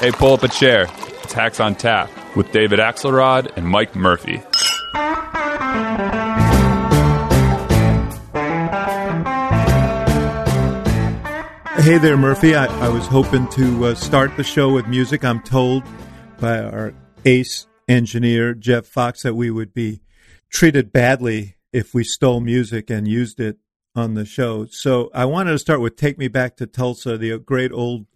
Hey, pull up a chair. It's Hacks on Tap with David Axelrod and Mike Murphy. Hey there, Murphy. I, I was hoping to uh, start the show with music. I'm told by our ace engineer, Jeff Fox, that we would be treated badly if we stole music and used it on the show. So I wanted to start with Take Me Back to Tulsa, the great old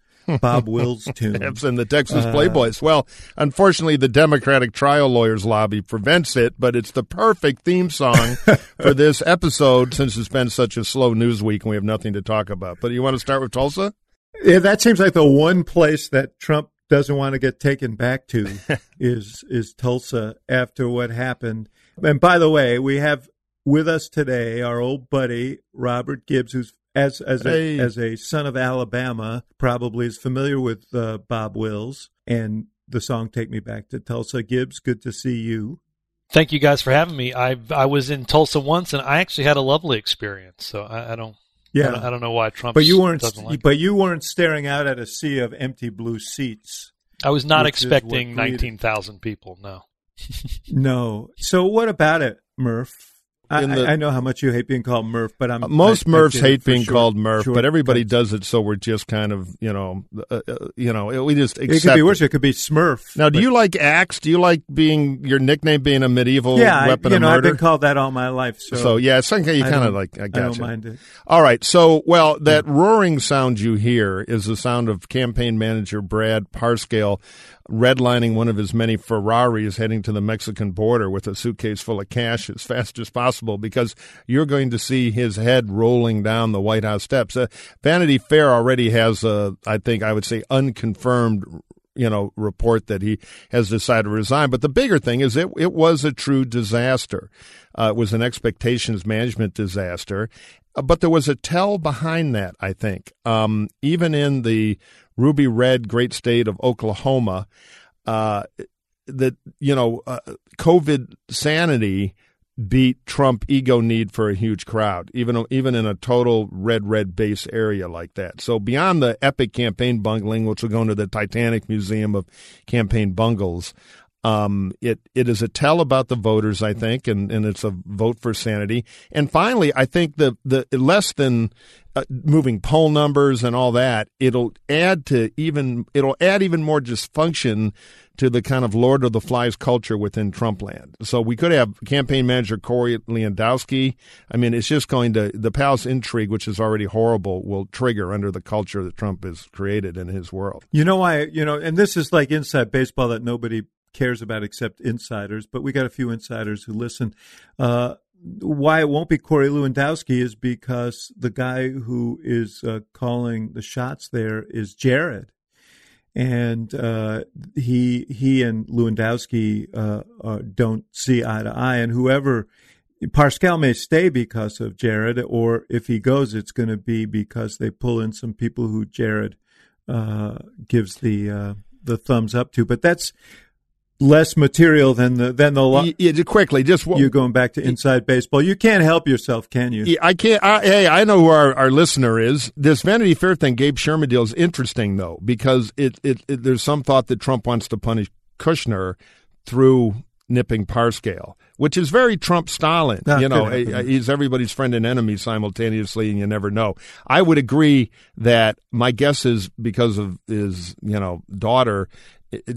Bob Wills tune. and the Texas uh, Playboys. Well, unfortunately, the Democratic trial lawyers lobby prevents it, but it's the perfect theme song for this episode since it's been such a slow news week and we have nothing to talk about. But you want to start with Tulsa? Yeah, that seems like the one place that Trump doesn't want to get taken back to is is Tulsa after what happened. And by the way, we have with us today our old buddy Robert Gibbs, who's as as hey. a as a son of Alabama, probably is familiar with uh, Bob Wills and the song "Take Me Back to Tulsa." Gibbs, good to see you. Thank you guys for having me. I I was in Tulsa once, and I actually had a lovely experience. So I, I don't. Yeah, I don't, I don't, know why Trump. But you weren't. Like but you weren't staring out at a sea of empty blue seats. I was not expecting nineteen thousand people. No. no. So what about it, Murph? I, the, I, know how much you hate being called Murph, but I'm most I, Murphs I hate being short, called Murph, but everybody cuts. does it, so we're just kind of you know, uh, uh, you know, we just accept it could be worse. It. it could be Smurf. Now, do you like axe? Do you like being your nickname being a medieval yeah, weapon you know? I've been called that all my life. So, so yeah, it's something you kind of like. I, got I don't mind it. All right, so well, that yeah. roaring sound you hear is the sound of campaign manager Brad Parscale redlining one of his many Ferraris heading to the Mexican border with a suitcase full of cash as fast as possible because you're going to see his head rolling down the White House steps. Uh, Vanity Fair already has a, I think I would say, unconfirmed you know report that he has decided to resign. But the bigger thing is it it was a true disaster. Uh, it was an expectations management disaster, uh, but there was a tell behind that. I think um, even in the ruby red great state of Oklahoma, uh, that you know, uh, COVID sanity beat Trump ego need for a huge crowd, even even in a total red red base area like that. So beyond the epic campaign bungling, which will go into the Titanic Museum of Campaign Bungles, um, it it is a tell about the voters, I think, and, and it's a vote for sanity. And finally, I think the the less than uh, moving poll numbers and all that, it'll add to even it'll add even more dysfunction to the kind of Lord of the Flies culture within Trumpland. So we could have campaign manager Corey Lewandowski. I mean, it's just going to the palace intrigue, which is already horrible, will trigger under the culture that Trump has created in his world. You know why? You know, and this is like inside baseball that nobody cares about except insiders, but we got a few insiders who listen. Uh, why it won't be Corey Lewandowski is because the guy who is uh, calling the shots there is Jared, and uh, he he and Lewandowski uh, don't see eye to eye, and whoever. Parscale may stay because of Jared, or if he goes, it's going to be because they pull in some people who Jared uh, gives the uh, the thumbs up to. But that's less material than the than the lo- yeah, quickly just you're going back to inside baseball you can't help yourself can you yeah, i can't I, hey i know who our, our listener is this vanity fair thing gabe sherman deal is interesting though because it, it, it there's some thought that trump wants to punish kushner through nipping parscale which is very Trump Stalin. you know, he's everybody's friend and enemy simultaneously, and you never know. I would agree that my guess is because of his, you know, daughter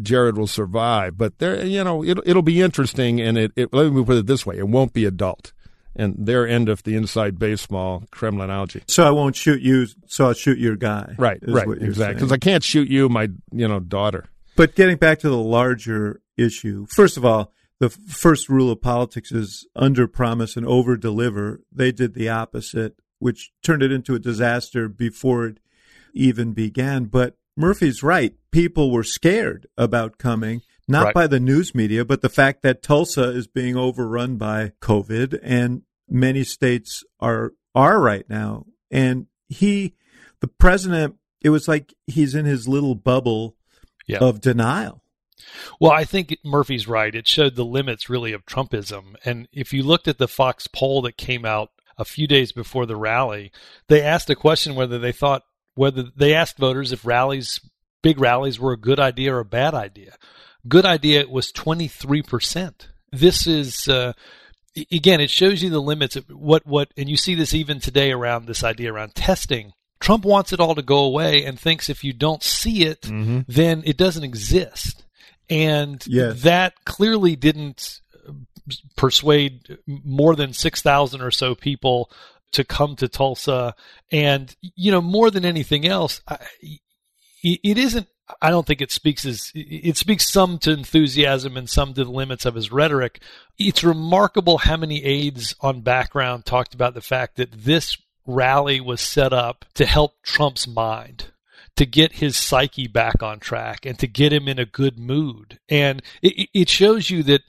Jared will survive. But there, you know, it'll, it'll be interesting. And it, it, let me put it this way: it won't be adult. And their end of the inside baseball Kremlinology. So I won't shoot you. So I'll shoot your guy. Right. Right. Exactly. Because I can't shoot you, my you know daughter. But getting back to the larger issue, first of all, the first rule of politics is under promise and over deliver. They did the opposite, which turned it into a disaster before it even began. But Murphy's right. People were scared about coming, not right. by the news media, but the fact that Tulsa is being overrun by COVID and many states are are right now. And he the president it was like he's in his little bubble yeah. of denial. Well, I think Murphy's right. It showed the limits really of Trumpism. And if you looked at the Fox poll that came out a few days before the rally, they asked a question whether they thought whether they asked voters if rallies big rallies were a good idea or a bad idea. Good idea was 23%. This is, uh, again, it shows you the limits of what, what, and you see this even today around this idea around testing. Trump wants it all to go away and thinks if you don't see it, mm-hmm. then it doesn't exist. And yes. that clearly didn't persuade more than 6,000 or so people to come to Tulsa. And, you know, more than anything else, I, it isn't, I don't think it speaks as, it speaks some to enthusiasm and some to the limits of his rhetoric. It's remarkable how many aides on background talked about the fact that this rally was set up to help Trump's mind to get his psyche back on track and to get him in a good mood. And it, it shows you that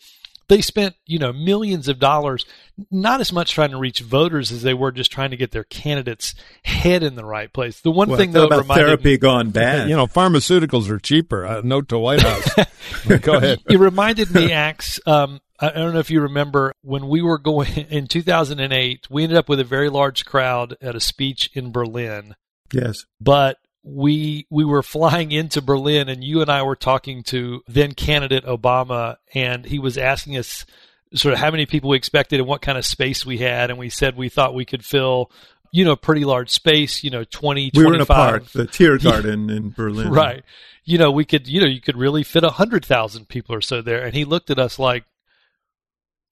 they spent, you know, millions of dollars, not as much trying to reach voters as they were just trying to get their candidates' head in the right place. The one well, thing though about therapy me, gone bad. You know, pharmaceuticals are cheaper. Uh, note to White House. Go ahead. It reminded me, Axe. Um, I don't know if you remember when we were going in 2008. We ended up with a very large crowd at a speech in Berlin. Yes, but we we were flying into Berlin and you and I were talking to then candidate Obama and he was asking us sort of how many people we expected and what kind of space we had. And we said we thought we could fill you know pretty large space you know 20 we 25 were in a park the Tiergarten in Berlin. Right. You know we could you know you could really fit a hundred thousand people or so there. And he looked at us like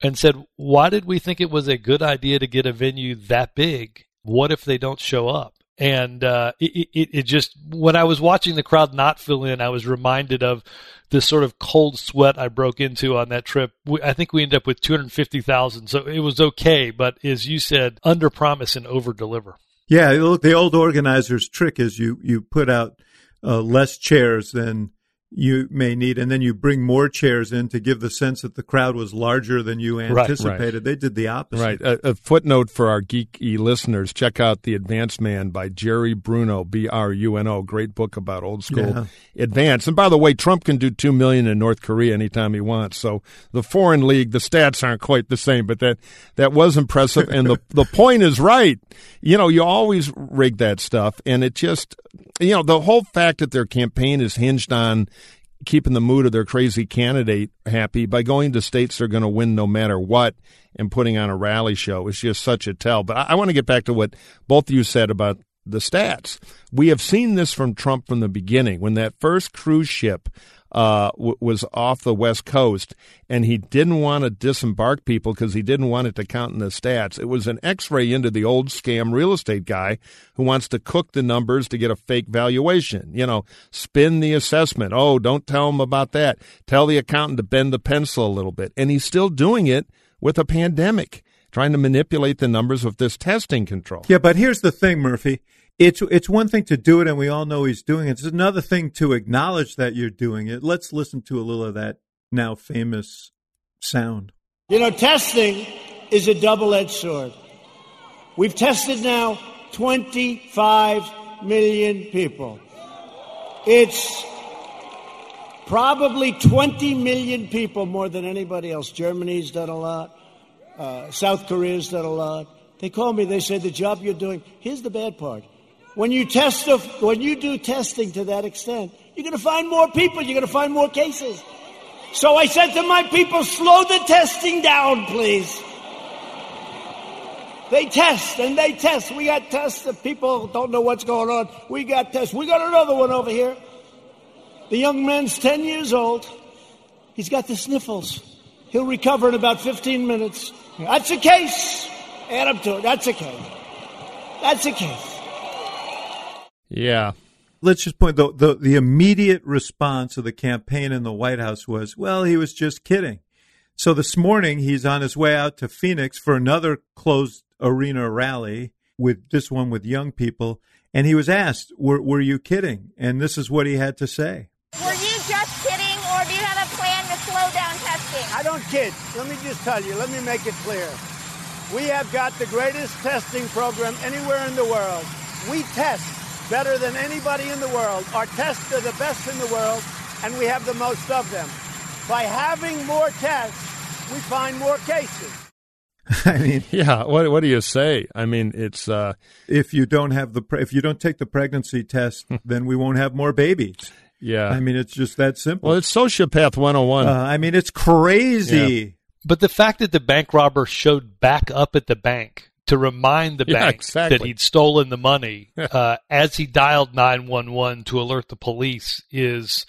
and said why did we think it was a good idea to get a venue that big? What if they don't show up and uh, it, it, it just when I was watching the crowd not fill in, I was reminded of this sort of cold sweat I broke into on that trip. We, I think we ended up with two hundred fifty thousand, so it was okay. But as you said, under promise and over deliver. Yeah, the old organizer's trick is you you put out uh, less chairs than you may need, and then you bring more chairs in to give the sense that the crowd was larger than you anticipated. Right, right. They did the opposite. Right. A, a, footnote for our geeky listeners: check out "The Advance Man" by Jerry Bruno, B R U N O. Great book about old school yeah. advance. And by the way, Trump can do two million in North Korea anytime he wants. So the foreign league, the stats aren't quite the same, but that that was impressive. and the the point is right. You know, you always rig that stuff, and it just you know the whole fact that their campaign is hinged on keeping the mood of their crazy candidate happy by going to states they're going to win no matter what and putting on a rally show is just such a tell. But I, I want to get back to what both of you said about the stats. We have seen this from Trump from the beginning. When that first cruise ship uh, w- was off the West Coast, and he didn't want to disembark people because he didn't want it to count in the stats. It was an x ray into the old scam real estate guy who wants to cook the numbers to get a fake valuation. You know, spin the assessment. Oh, don't tell him about that. Tell the accountant to bend the pencil a little bit. And he's still doing it with a pandemic trying to manipulate the numbers with this testing control. Yeah, but here's the thing, Murphy it's it's one thing to do it, and we all know he's doing it. It's another thing to acknowledge that you're doing it. Let's listen to a little of that now famous sound. You know, testing is a double-edged sword. We've tested now 25 million people. It's probably 20 million people more than anybody else. Germany's done a lot. Uh, South Korea's done a lot. They call me. They say the job you're doing. Here's the bad part. When you test, when you do testing to that extent, you're going to find more people. You're going to find more cases. So I said to my people, slow the testing down, please. They test and they test. We got tests if people don't know what's going on. We got tests. We got another one over here. The young man's 10 years old. He's got the sniffles. He'll recover in about 15 minutes. That's a case. Add up to it. That's a case. That's a case. Yeah. Let's just point the, the the immediate response of the campaign in the White House was, well, he was just kidding. So this morning he's on his way out to Phoenix for another closed arena rally with this one with young people, and he was asked, "Were were you kidding?" And this is what he had to say. Were you just kidding, or do you have a plan to slow down testing? I don't kid. Let me just tell you. Let me make it clear. We have got the greatest testing program anywhere in the world. We test better than anybody in the world. Our tests are the best in the world, and we have the most of them. By having more tests, we find more cases. I mean, yeah. What what do you say? I mean, it's uh, if you don't have the if you don't take the pregnancy test, then we won't have more babies. Yeah. I mean, it's just that simple. well, it's sociopath 101. uh, I mean, it's crazy. But the fact that the bank robber showed back up at the bank to remind the Yeah, bank exactly. that he'd stolen the money uh, as he dialed 911 to alert the police is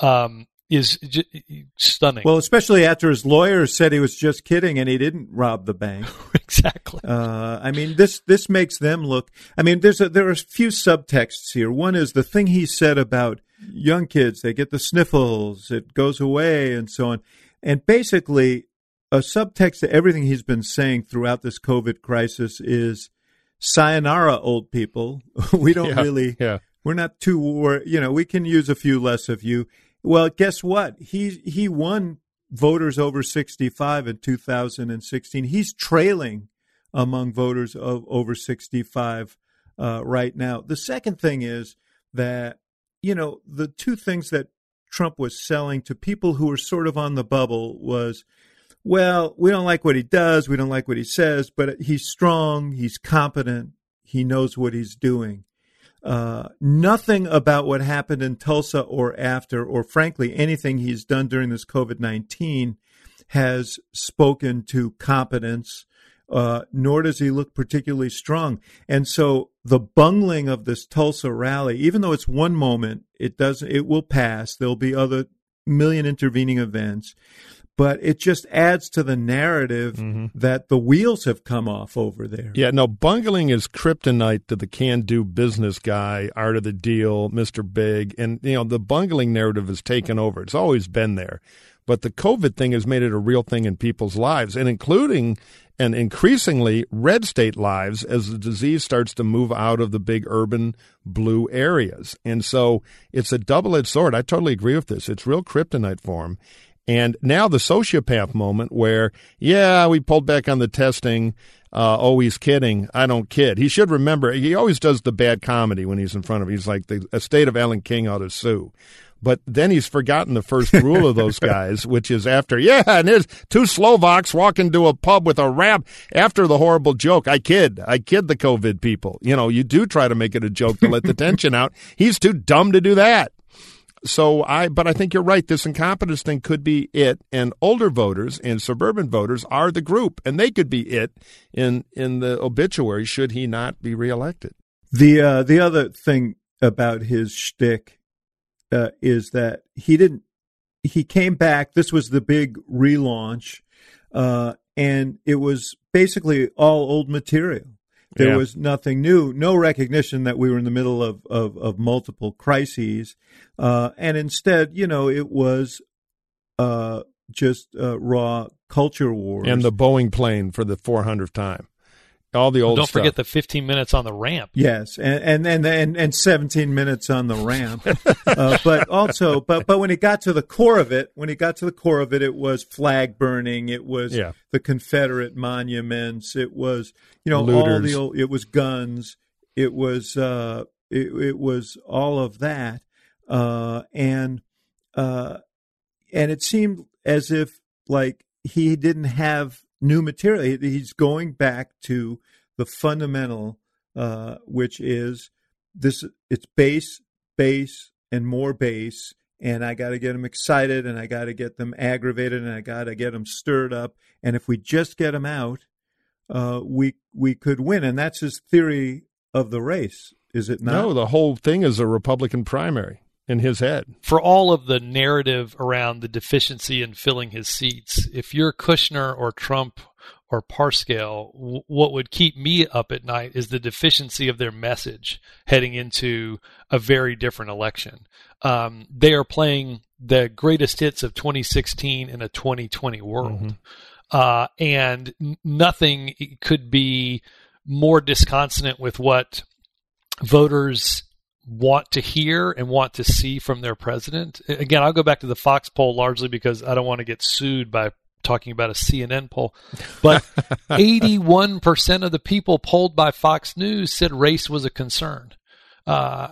um, is j- stunning. Well, especially after his lawyer said he was just kidding and he didn't rob the bank. exactly. Uh, I mean, this this makes them look. I mean, there's a, there are a few subtexts here. One is the thing he said about young kids; they get the sniffles, it goes away, and so on. And basically, a subtext to everything he's been saying throughout this COVID crisis is, "Sayonara, old people. we don't Yeah, really. yeah. We're not too. wor- You know, we can use a few less of you." Well, guess what? He he won voters over 65 in 2016. He's trailing among voters of over 65 uh, right now. The second thing is that, you know, the two things that Trump was selling to people who were sort of on the bubble was, well, we don't like what he does, we don't like what he says, but he's strong, he's competent, he knows what he's doing. Uh, nothing about what happened in Tulsa or after, or frankly, anything he's done during this COVID 19 has spoken to competence, uh, nor does he look particularly strong. And so the bungling of this Tulsa rally, even though it's one moment, it doesn't, it will pass. There'll be other million intervening events, but it just adds to the narrative mm-hmm. that the wheels have come off over there. Yeah, no, bungling is kryptonite to the can-do business guy, art of the deal, Mr. Big, and you know the bungling narrative has taken over. It's always been there, but the COVID thing has made it a real thing in people's lives, and including and increasingly red state lives as the disease starts to move out of the big urban blue areas. And so it's a double-edged sword. I totally agree with this. It's real kryptonite for him. And now the sociopath moment where, yeah, we pulled back on the testing. Uh, oh, he's kidding. I don't kid. He should remember. He always does the bad comedy when he's in front of. He's like the estate of Alan King ought to sue. But then he's forgotten the first rule of those guys, which is after, yeah, and there's two Slovaks walk into a pub with a rap after the horrible joke. I kid. I kid the COVID people. You know, you do try to make it a joke to let the tension out. He's too dumb to do that. So I, but I think you're right. This incompetence thing could be it, and older voters and suburban voters are the group, and they could be it in in the obituary should he not be reelected. The uh, the other thing about his shtick uh, is that he didn't. He came back. This was the big relaunch, uh, and it was basically all old material. There Yeah. was nothing new, no recognition that we were in the middle of of, of multiple crises, uh, and instead, you know, it was uh, just uh, raw culture wars. And the Boeing plane for the 400th time, all the old Don't stuff. forget the 15 minutes on the ramp. Yes, and and and and, and 17 minutes on the ramp, uh, but also, but but when it got to the core of it, when it got to the core of it, it was flag burning, it was Yeah. the Confederate monuments, it was you know all the old, it was guns, it was uh, it, it was all of that, uh, and uh, and it seemed as if like he didn't have new material. He's going back to the fundamental, uh, which is this: it's base, base, and more base. And I got to get them excited, and I got to get them aggravated, and I got to get them stirred up. And if we just get them out, uh, we we could win. And that's his theory of the race, is it not? no, the whole thing is a Republican primary in his head. for all of the narrative around the deficiency in filling his seats, if you're Kushner or Trump or Parscale, w- what would keep me up at night is the deficiency of their message heading into a very different election. Um, they are playing the greatest hits of 2016 in a 2020 world. Uh, and n- nothing could be more disconsonant with what voters want to hear and want to see from their president. Again, I'll go back to the Fox poll largely because I don't want to get sued by talking about a CNN poll. But 81% of the people polled by Fox News said race was a concern. Uh,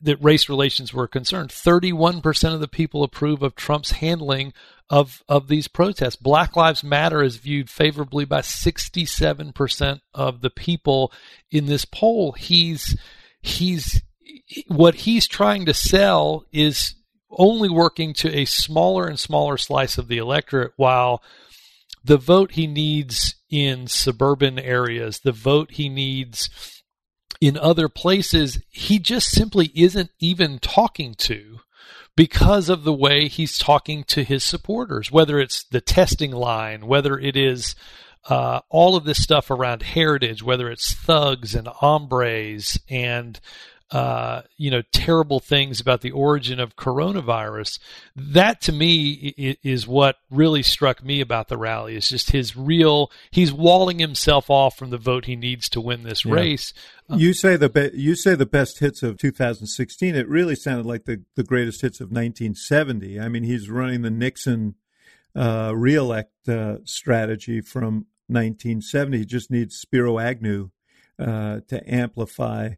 that race relations were a concern. 31% of the people approve of Trump's handling of, of these protests. Black Lives Matter is viewed favorably by 67% of the people in this poll. He's, he's, what he's trying to sell is only working to a smaller and smaller slice of the electorate while the vote he needs in suburban areas, the vote he needs in other places, he just simply isn't even talking to because of the way he's talking to his supporters, whether it's the testing line, whether it is uh, all of this stuff around heritage, whether it's thugs and hombres and uh, you know, terrible things about the origin of coronavirus. That to me is what really struck me about the rally. Is just his real. He's walling himself off from the vote he needs to win this yeah. race. You say the be- you say the best hits of 2016. It really sounded like the the greatest hits of 1970. I mean, he's running the Nixon uh, reelect uh, strategy from 1970. He just needs Spiro Agnew uh, to amplify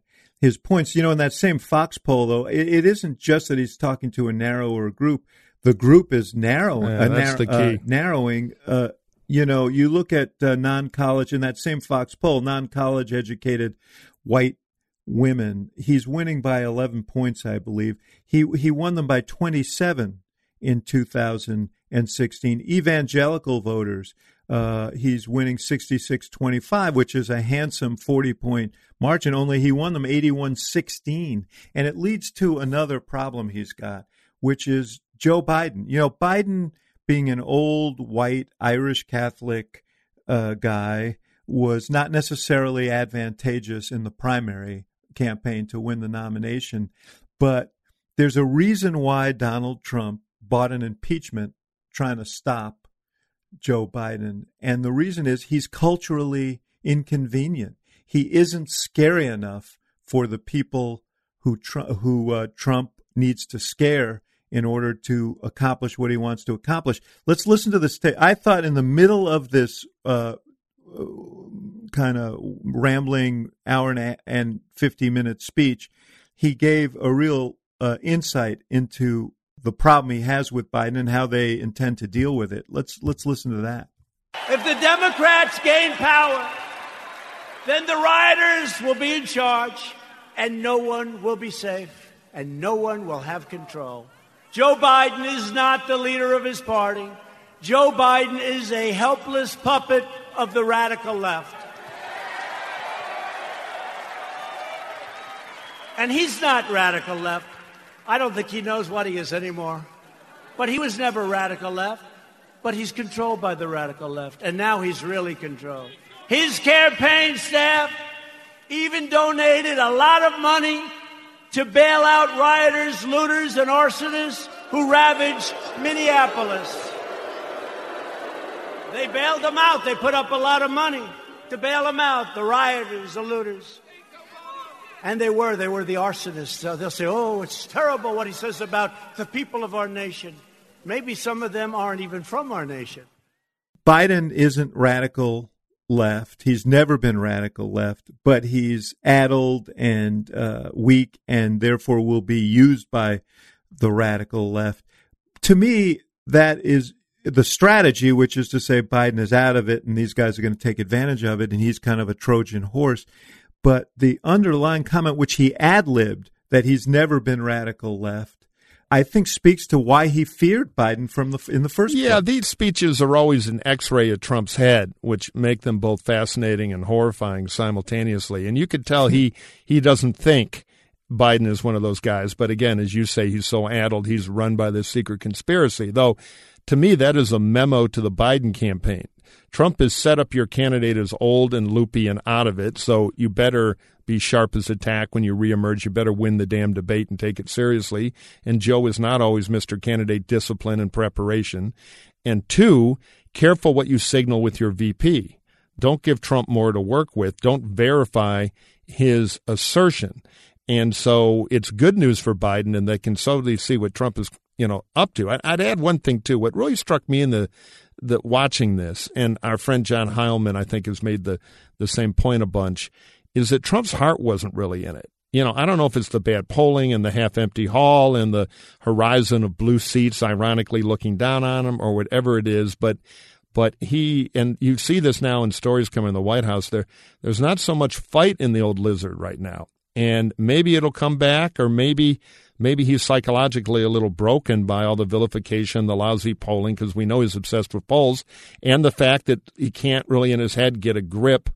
his points. You know, in that same Fox poll, though, it, it isn't just that he's talking to a narrower group. The group is narrowing. Yeah, that's the key. Uh, narrowing. Uh, you know, you look at uh, non-college in that same Fox poll, non-college educated white women. He's winning by 11 points, I believe. He he won them by 27 in 2016. Evangelical voters uh, he's winning 66 25, which is a handsome 40 point margin, only he won them 81 16. And it leads to another problem he's got, which is Joe Biden. You know, Biden being an old white Irish Catholic uh, guy was not necessarily advantageous in the primary campaign to win the nomination. But there's a reason why Donald Trump bought an impeachment trying to stop Joe Biden. And the reason is he's culturally inconvenient. He isn't scary enough for the people who, who uh, Trump needs to scare in order to accomplish what he wants to accomplish. Let's listen to this. tape. I thought in the middle of this uh, kind of rambling hour and, a, and 50 minute speech, he gave a real uh, insight into the problem he has with Biden and how they intend to deal with it. Let's let's listen to that. If the Democrats gain power, then the rioters will be in charge and no one will be safe and no one will have control. Joe Biden is not the leader of his party. Joe Biden is a helpless puppet of the radical left. And he's not radical left. I don't think he knows what he is anymore. But he was never radical left. But he's controlled by the radical left. And now he's really controlled. His campaign staff even donated a lot of money to bail out rioters, looters, and arsonists who ravaged Minneapolis. They bailed them out. They put up a lot of money to bail them out, the rioters, the looters. And they were. They were the arsonists. Uh, they'll say, oh, it's terrible what he says about the people of our nation. Maybe some of them aren't even from our nation. Biden isn't radical left. He's never been radical left, but he's addled and uh, weak and therefore will be used by the radical left. To me, that is the strategy, which is to say Biden is out of it and these guys are going to take advantage of it and he's kind of a Trojan horse. But the underlying comment, which he ad libbed, that he's never been radical left, I think speaks to why he feared Biden from the in the first yeah, place. these speeches are always an X-ray of Trump's head, which make them both fascinating and horrifying simultaneously. And you could tell he he doesn't think Biden is one of those guys. But again, as you say, he's so addled, he's run by this secret conspiracy. Though, to me, that is a memo to the Biden campaign. Trump has set up your candidate as old and loopy and out of it, so you better be sharp as a tack when you reemerge. You better win the damn debate and take it seriously. And Joe is not always Mr. Candidate discipline and preparation. And two, careful what you signal with your VP. Don't give Trump more to work with. Don't verify his assertion. And so it's good news for Biden, and they can slowly see what Trump is, you know, up to. I'd add one thing too. What really struck me in the that watching this, and our friend John Heilemann, I think, has made the, the same point a bunch, is that Trump's heart wasn't really in it. You know, I don't know if it's the bad polling and the half empty hall and the horizon of blue seats ironically looking down on him or whatever it is, but but he and you see this now in stories coming in the White House there there's not so much fight in the old lizard right now. And maybe it'll come back or maybe maybe he's psychologically a little broken by all the vilification, the lousy polling, because we know he's obsessed with polls, and the fact that he can't really in his head get a grip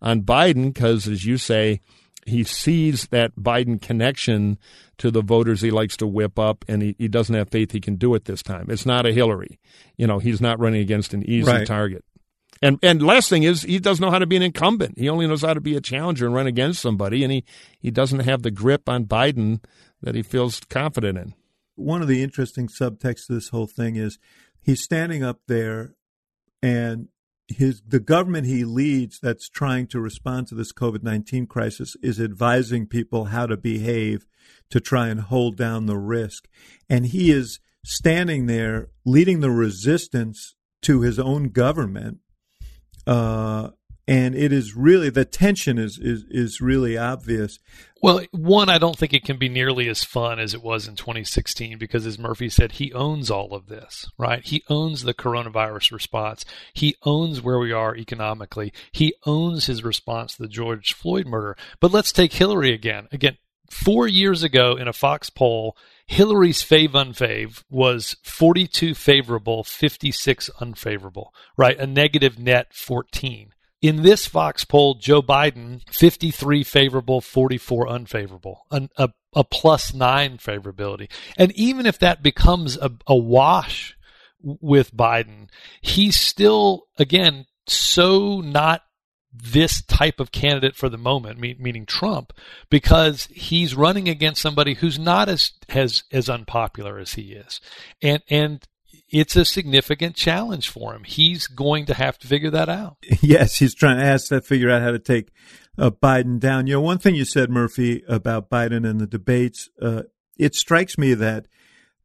on Biden, because as you say, he sees that Biden connection to the voters he likes to whip up, and he, he doesn't have faith he can do it this time. It's not a Hillary. You know, he's not running against an easy Right. target. And and last thing is he doesn't know how to be an incumbent. He only knows how to be a challenger and run against somebody, and he, he doesn't have the grip on Biden that he feels confident in. one of the interesting subtexts to this whole thing is he's standing up there and his the government he leads that's trying to respond to this COVID-19 crisis is advising people how to behave to try and hold down the risk and he is standing there leading the resistance to his own government uh and it is really the tension is is is really obvious Well, one, I don't think it can be nearly as fun as it was in 2016 because, as Murphy said, he owns all of this, right? He owns the coronavirus response. He owns where we are economically. He owns his response to the George Floyd murder. But let's take Hillary again. Again, four years ago in a Fox poll, Hillary's fave unfave was 42 favorable, 56 unfavorable, right? A negative net 14. In this Fox poll, Joe Biden, 53 favorable, 44 unfavorable, an, a, a plus nine favorability. And even if that becomes a, a wash with Biden, he's still, again, so not this type of candidate for the moment, meaning Trump, because he's running against somebody who's not as as as unpopular as he is, and and it's a significant challenge for him. He's going to have to figure that out. Yes, he's trying to ask that figure out how to take uh, Biden down. You know, one thing you said, Murphy, about Biden and the debates, uh, it strikes me that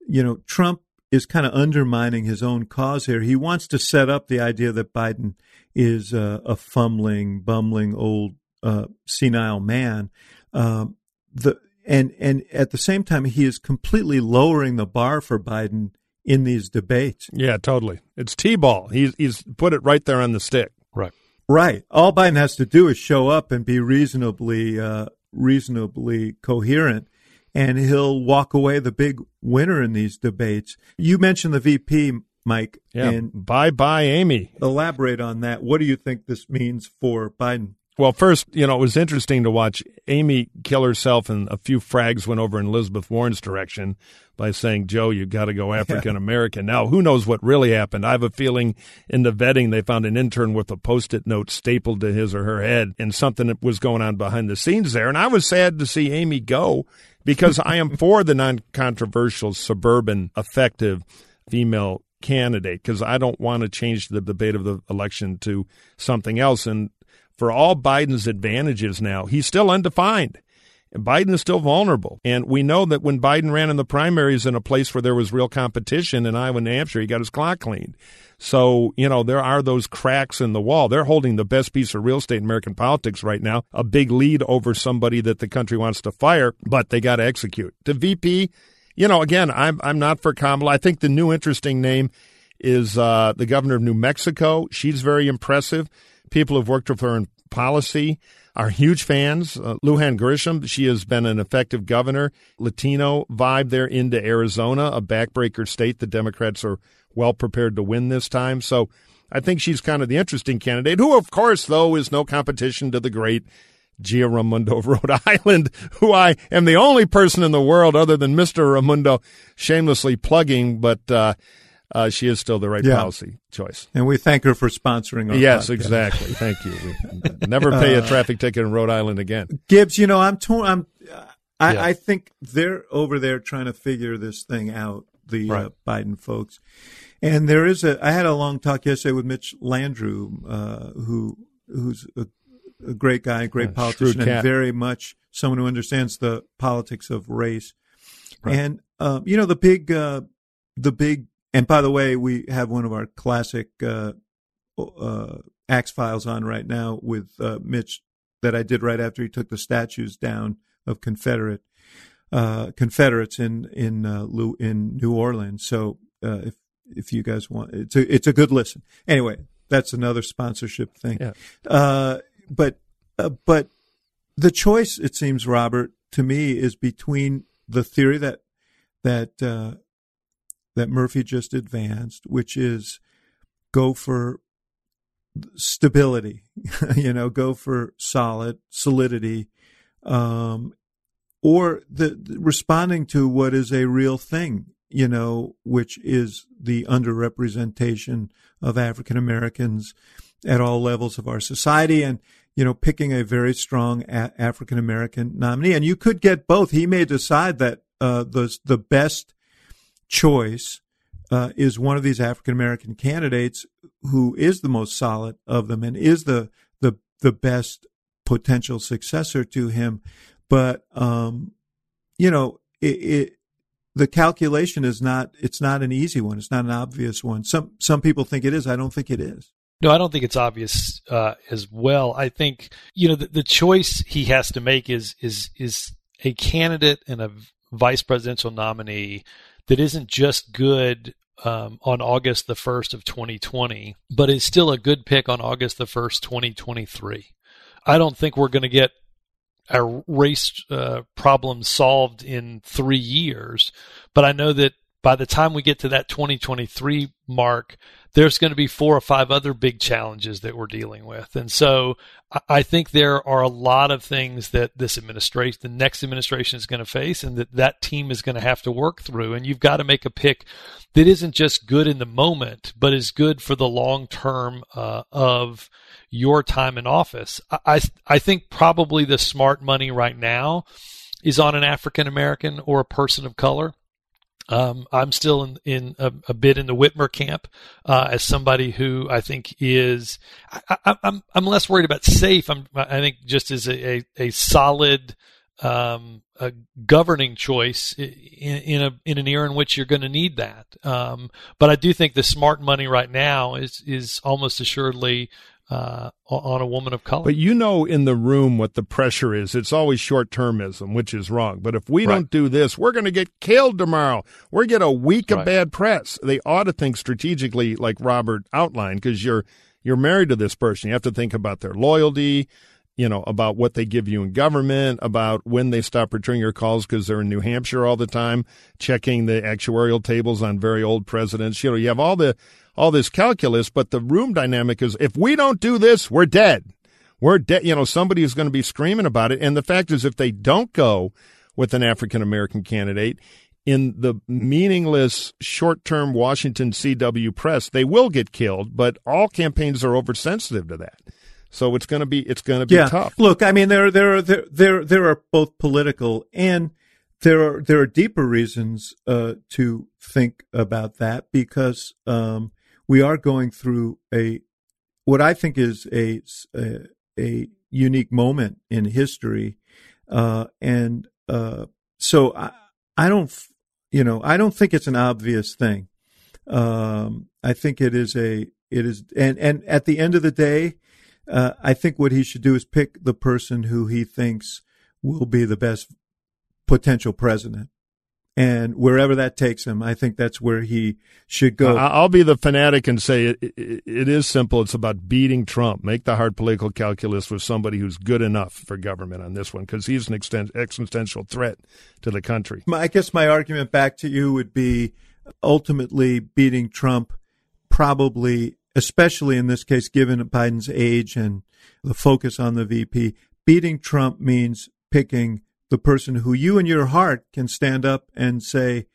you know Trump is kind of undermining his own cause here. He wants to set up the idea that Biden is uh, a fumbling, bumbling old uh, senile man. Um, the and and at the same time, he is completely lowering the bar for Biden in these debates. Yeah, totally. It's T-ball. He's he's put it right there on the stick. Right. Right. All Biden has to do is show up and be reasonably uh, reasonably coherent, and he'll walk away the big winner in these debates. You mentioned the VP, Mike, Yeah. and bye bye, Amy. elaborate on that. What do you think this means for Biden? Well, first, you know, it was interesting to watch Amy kill herself, and a few frags went over in Elizabeth Warren's direction by saying, Joe, you've got to go African American. Now, who knows what really happened? I have a feeling in the vetting they found an intern with a post it note stapled to his or her head, and something that was going on behind the scenes there. And I was sad to see Amy go because I am for the non controversial, suburban, effective female candidate because I don't want to change the debate of the election to something else. And for all Biden's advantages now, he's still undefined. Biden is still vulnerable. And we know that when Biden ran in the primaries in a place where there was real competition in Iowa and New Hampshire, he got his clock cleaned. So, you know, there are those cracks in the wall. They're holding the best piece of real estate in American politics right now, a big lead over somebody that the country wants to fire, but they got to execute. The VP, you know, again, I'm I'm not for Kamala. I think the new interesting name is uh, the governor of New Mexico. She's very impressive. People who've worked with her in policy are huge fans. Uh, Lujan Grisham, she has been an effective governor. Latino vibe there into Arizona, a backbreaker state. The Democrats are well prepared to win this time. So I think she's kind of the interesting candidate, who, of course, though, is no competition to the great Gina Raimondo of Rhode Island, who I am the only person in the world other than Mr. Raimondo shamelessly plugging, but uh, uh, she is still the right Yeah. policy choice. And we thank her for sponsoring our Yes, podcast. exactly. Thank you. We never pay a traffic ticket in Rhode Island again. Gibbs, you know, I'm torn. I'm. I, Yeah. I think they're over there trying to figure this thing out. The uh, Biden folks, and there is a. I had a long talk yesterday with Mitch Landrieu, uh, who who's a, a great guy, a great Yeah, politician, and very much someone who understands the politics of race. And um, you know the big, uh, the big. And by the way, we have one of our classic uh, uh, Axe files on right now with uh, Mitch that I did right after he took the statues down of Confederate uh, Confederates in in uh, in New Orleans. So uh, if if you guys want, it's a it's a good listen. Anyway, that's another sponsorship thing. Yeah. Uh, but uh, but the choice, it seems, Robert, to me, is between the theory that that uh, that Murphy just advanced, which is go for stability, you know, go for solid solidity, um, or the, the responding to what is a real thing, you know, which is the underrepresentation of African Americans at all levels of our society, and you know, picking a very strong a- African American nominee, and you could get both. He may decide that uh, the the best choice uh, is one of these African American candidates who is the most solid of them and is the the the best potential successor to him. But um, you know, it, it, the calculation is not it's not an easy one. It's not an obvious one. Some some people think it is. I don't think it is. No, I don't think it's obvious uh, as well. I think you know the, the choice he has to make is is is a candidate and a vice presidential nominee that isn't just good um, on August the 1st of 2020, but is still a good pick on August the 1st, 2023. I don't think we're going to get our race uh, problem solved in three years, but I know that by the time we get to that 2023 mark, there's going to be four or five other big challenges that we're dealing with. And so I think there are a lot of things that this administration, the next administration is going to face and that that team is going to have to work through. And you've got to make a pick that isn't just good in the moment, but is good for the long term uh, of your time in office. I, I think probably the smart money right now is on an African American or a person of color. Um, I'm still in, in a, a, bit in the Whitmer camp uh, as somebody who I think is I, am I'm, I'm less worried about safe. I'm I think just as a a, a solid um, a governing choice in, in, a in an era in which you're going to need that. Um, but I do think the smart money right now is is almost assuredly uh, on a woman of color. But you know in the room what the pressure is. It's always short termism, which is wrong. But if we right. don't do this, we're going to get killed tomorrow. We're going to get a week right. of bad press. They ought to think strategically, like Robert outlined, because you're you're married to this person. You have to think about their loyalty, you know, about what they give you in government, about when they stop returning your calls because they're in New Hampshire all the time, checking the actuarial tables on very old presidents. You know, you have all the all this calculus, but the room dynamic is if we don't do this, we're dead. We're dead. You know, somebody is going to be screaming about it. And the fact is, if they don't go with an African American candidate, in the meaningless short term Washington CW press, they will get killed, but all campaigns are oversensitive to that. So it's going to be it's going to be yeah. tough. Look, I mean there there are there there there are both political and there are there are deeper reasons uh, to think about that because um, we are going through a what I think is a a, a unique moment in history, uh, and uh, so I I don't you know I don't think it's an obvious thing. Um, I think it is a it is and and at the end of the day, uh, I think what he should do is pick the person who he thinks will be the best potential president and wherever that takes him, I think that's where he should go. I'll be the fanatic and say it, it, it is simple. It's about beating Trump. Make the hard political calculus with somebody who's good enough for government on this one because he's an existential threat to the country. I guess my argument back to you would be ultimately beating Trump, probably, especially in this case, given Biden's age and the focus on the VP, beating Trump means picking the person who you in your heart can stand up and say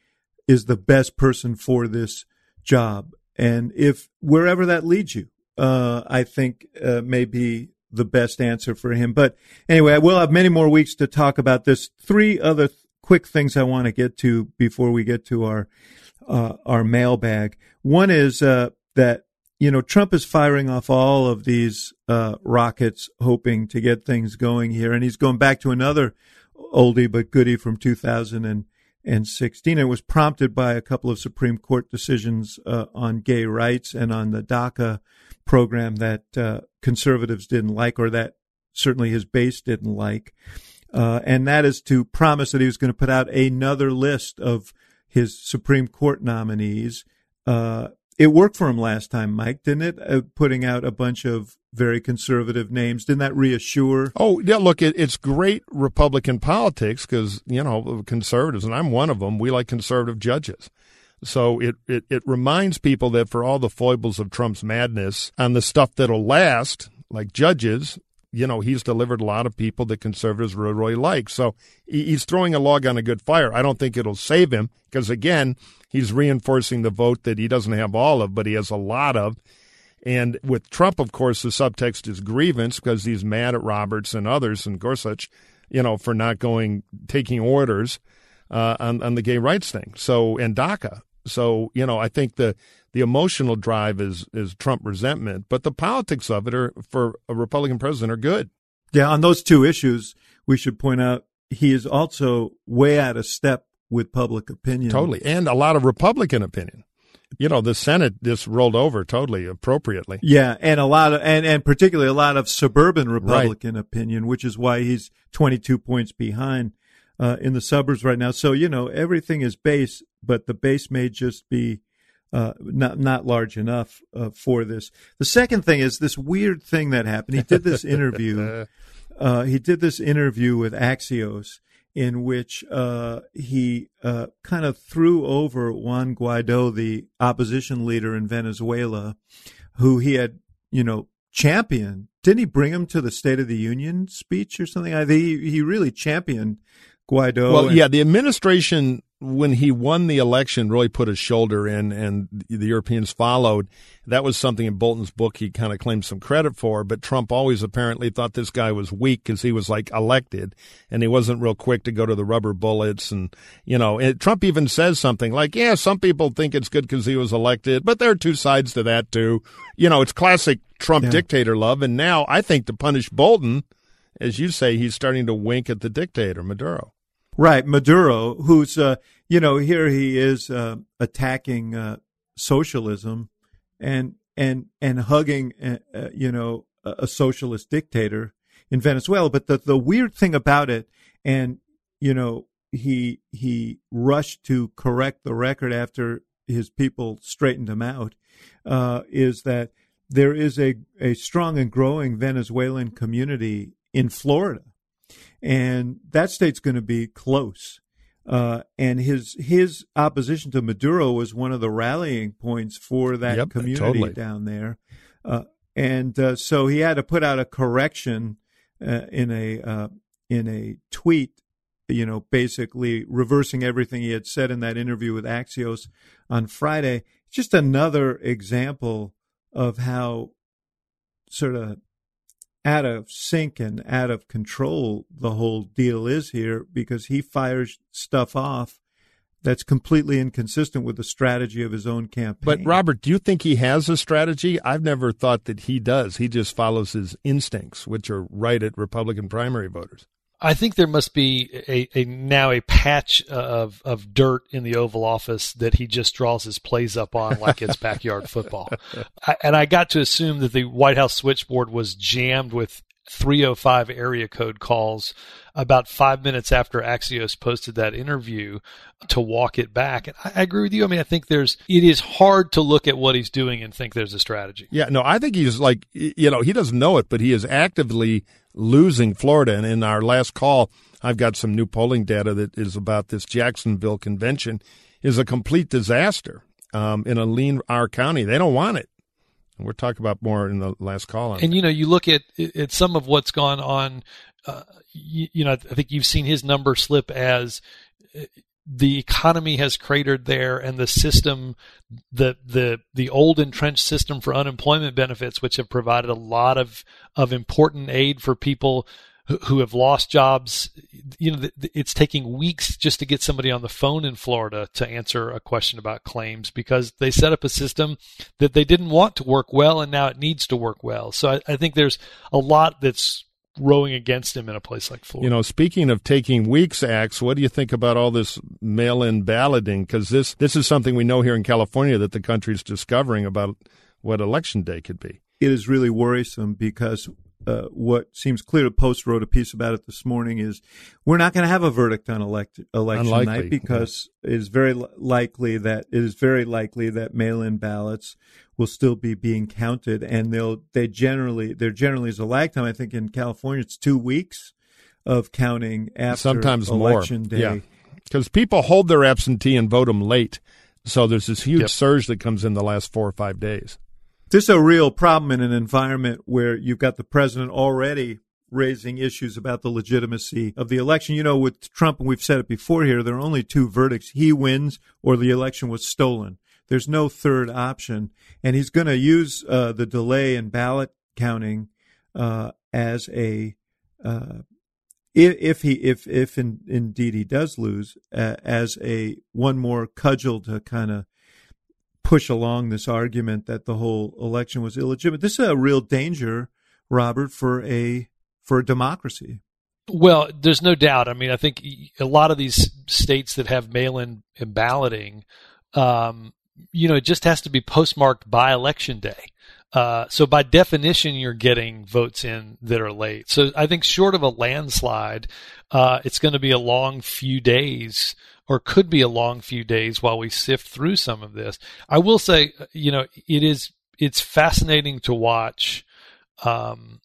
is the best person for this job. And if wherever that leads you, uh, I think uh, may be the best answer for him. But anyway, we'll have many more weeks to talk about this. Three other th- quick things I want to get to before we get to our uh, our mailbag. One is uh, that you know Trump is firing off all of these uh, rockets, hoping to get things going here, and he's going back to another oldie but goodie from 2016. It was prompted by a couple of Supreme Court decisions uh, on gay rights and on the DACA program that uh, conservatives didn't like, or that certainly his base didn't like. Uh, and that is to promise that he was going to put out another list of his Supreme Court nominees. Uh, it worked for him last time, Mike, didn't it? Uh, putting out a bunch of very conservative names. Didn't that reassure? Oh, yeah, look, it, it's great Republican politics because, you know, conservatives, and I'm one of them, we like conservative judges. So it, it, it reminds people that for all the foibles of Trump's madness and the stuff that'll last, like judges, you know, he's delivered a lot of people that conservatives really like. So he's throwing a log on a good fire. I don't think it'll save him because, again, he's reinforcing the vote that he doesn't have all of, but he has a lot of. And with Trump, of course, the subtext is grievance because he's mad at Roberts and others and Gorsuch, you know, for not going, taking orders uh, on, on the gay rights thing. So, and DACA. So, you know, I think the, the emotional drive is, is Trump resentment, but the politics of it are, for a Republican president, are good. Yeah, on those two issues, we should point out he is also way out of step with public opinion. Totally. And a lot of Republican opinion you know, the Senate just rolled over totally appropriately. Yeah, and a lot of and and particularly a lot of suburban Republican right. opinion, which is why he's 22 points behind uh, in the suburbs right now. So you know, everything is base, but the base may just be uh, not not large enough uh, for this. The second thing is this weird thing that happened. He did this interview. Uh, he did this interview with Axios in which uh, he uh, kind of threw over Juan Guaido, the opposition leader in Venezuela, who he had, you know, championed. Didn't he bring him to the State of the Union speech or something? I think he, he really championed Guaido. Well, and, yeah, the administration when he won the election, really put his shoulder in, and the Europeans followed. That was something in Bolton's book he kind of claimed some credit for. But Trump always apparently thought this guy was weak because he was like elected, and he wasn't real quick to go to the rubber bullets. And you know, it, Trump even says something like, "Yeah, some people think it's good because he was elected, but there are two sides to that too." You know, it's classic Trump yeah. dictator love. And now I think to punish Bolton, as you say, he's starting to wink at the dictator Maduro. Right, Maduro, who's uh, you know here he is uh, attacking uh, socialism and and and hugging uh, uh, you know a, a, socialist dictator in Venezuela. But the the weird thing about it, and you know he he rushed to correct the record after his people straightened him out, uh, is that there is a a strong and growing Venezuelan community in Florida and that state's going to be close. Uh, and his his opposition to Maduro was one of the rallying points for that yep, community totally. down there, uh, and uh, so he had to put out a correction uh, in a uh, in a tweet, you know, basically reversing everything he had said in that interview with Axios on Friday. Just another example of how sort of out of sync and out of control the whole deal is here because he fires stuff off that's completely inconsistent with the strategy of his own campaign. But Robert, do you think he has a strategy? I've never thought that he does. He just follows his instincts, which are right at Republican primary voters. I think there must be a, a, now a patch of of dirt in the Oval Office that he just draws his plays up on like it's backyard football. I, and I got to assume that the White House switchboard was jammed with 305 area code calls about five minutes after Axios posted that interview to walk it back. And I, agree with you. I mean, I think there's, it is hard to look at what he's doing and think there's a strategy. Yeah, no, I think he's like, you know, he doesn't know it, but he is actively losing Florida. And in our last call, I've got some new polling data that is about this Jacksonville convention is a complete disaster um, in a lean R county. They don't want it. We're talking about more in the last column. and you know, you look at at some of what's gone on. Uh, you, you, know, I think you've seen his number slip as uh, the economy has cratered there, and the system, the the the old entrenched system for unemployment benefits, which have provided a lot of of important aid for people who have lost jobs. You know, it's taking weeks just to get somebody on the phone in Florida to answer a question about claims because they set up a system that they didn't want to work well and now it needs to work well. So I, I think there's a lot that's rowing against him in a place like Florida. You know, speaking of taking weeks, Axe, what do you think about all this mail-in balloting? Because this this is something we know here in California that the country's discovering about what election day could be. It is really worrisome because uh, what seems clear. The Post wrote a piece about it this morning. Is we're not going to have a verdict on elect, election Unlikely, night because it is very likely that it is very likely that mail-in ballots will still be being counted, and they'll they generally there generally is a lag time. I think in California it's two weeks of counting after Sometimes more. election day. Yeah. Because people hold their absentee and vote them late. So there's this huge Yep. surge that comes in the last four or five days. This is a real problem in an environment where you've got the president already raising issues about the legitimacy of the election. You know, with Trump, and we've said it before here, there are only two verdicts. He wins or the election was stolen. There's no third option. And he's going to use uh, the delay in ballot counting uh, as a uh, if, he if if in, indeed he does lose uh, as a one more cudgel to kind of push along this argument that the whole election was illegitimate. This is a real danger, Robert, for a for a democracy. Well, there's no doubt. I mean, I think a lot of these states that have mail-in balloting, um, you know, it just has to be postmarked by election day. Uh, so by definition, you're getting votes in that are late. So I think short of a landslide, uh, it's going to be a long few days or could be a long few days while we sift through some of this. I will say, you know, it is, it's fascinating to watch, um,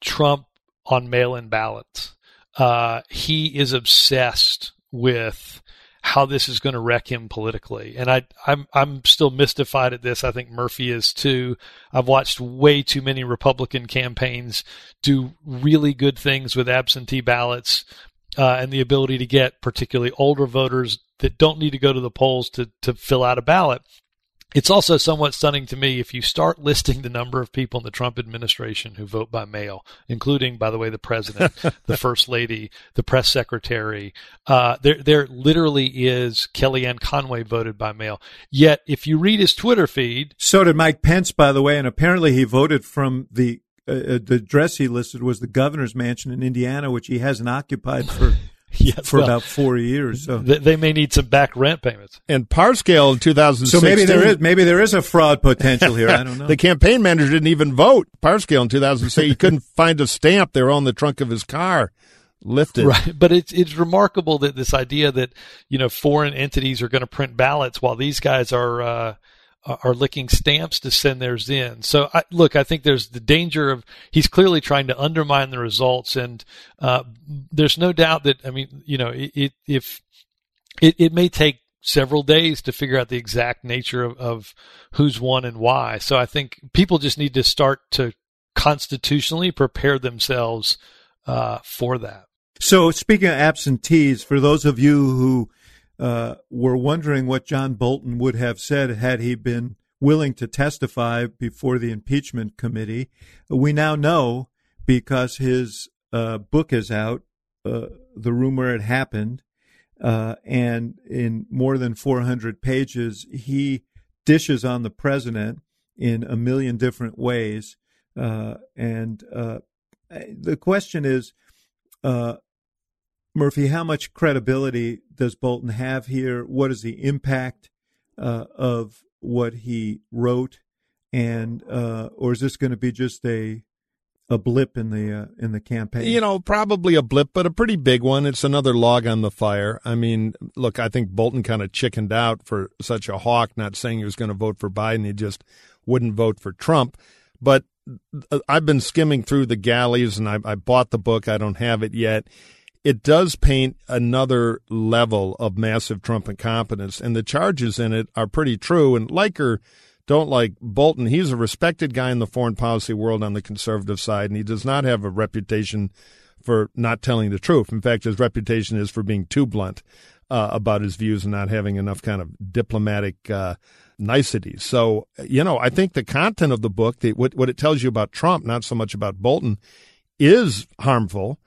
Trump on mail-in ballots. Uh, he is obsessed with how this is going to wreck him politically, and I, I'm I'm still mystified at this. I think Murphy is too. I've watched way too many Republican campaigns do really good things with absentee ballots uh, and the ability to get particularly older voters that don't need to go to the polls to to fill out a ballot. It's also somewhat stunning to me if you start listing the number of people in the Trump administration who vote by mail, including, by the way, the president, the first lady, the press secretary. Uh, there, there literally is Kellyanne Conway voted by mail. Yet, if you read his Twitter feed, So did Mike Pence, by the way, and apparently he voted from the uh, uh, the address he listed was the governor's mansion in Indiana, which he hasn't occupied for yes, for well, about four years. So. they, they may need some back rent payments. And Parscale in 2016. So maybe there is maybe there is a fraud potential here. I don't know. The campaign manager didn't even vote. Parscale in 2006, he couldn't find a stamp. there on the trunk of his car, lifted. Right, but it's it's remarkable that this idea that you know foreign entities are going to print ballots while these guys are uh, are licking stamps to send theirs in. So I, look, I think there's the danger of he's clearly trying to undermine the results, and uh, there's no doubt that I mean you know it, it if it, it may take several days to figure out the exact nature of, of who's won and why. So I think people just need to start to constitutionally prepare themselves uh, for that. So, speaking of absentees, for those of you who uh, were wondering what John Bolton would have said had he been willing to testify before the impeachment committee, we now know because his uh, book is out, uh, The Room Where It Happened, uh, and in more than 400 pages, he dishes on the president in a million different ways. Uh, and uh, the question is, Murphy, how much credibility does Bolton have here? What is the impact uh, of what he wrote, and uh, or is this going to be just a a blip in the uh, in the campaign? You know, probably a blip, but a pretty big one. It's another log on the fire. I mean, look, I think Bolton kind of chickened out for such a hawk, not saying he was going to vote for Biden. He just wouldn't vote for Trump. But uh, I've been skimming through the galleys, and I, I bought the book. I don't have it yet it does paint another level of massive Trump incompetence, and the charges in it are pretty true. And like or don't like Bolton, he's a respected guy in the foreign policy world on the conservative side, and he does not have a reputation for not telling the truth. In fact, his reputation is for being too blunt uh, about his views and not having enough kind of diplomatic uh, niceties. So, you know, I think the content of the book, the, what, what it tells you about Trump, not so much about Bolton, is harmful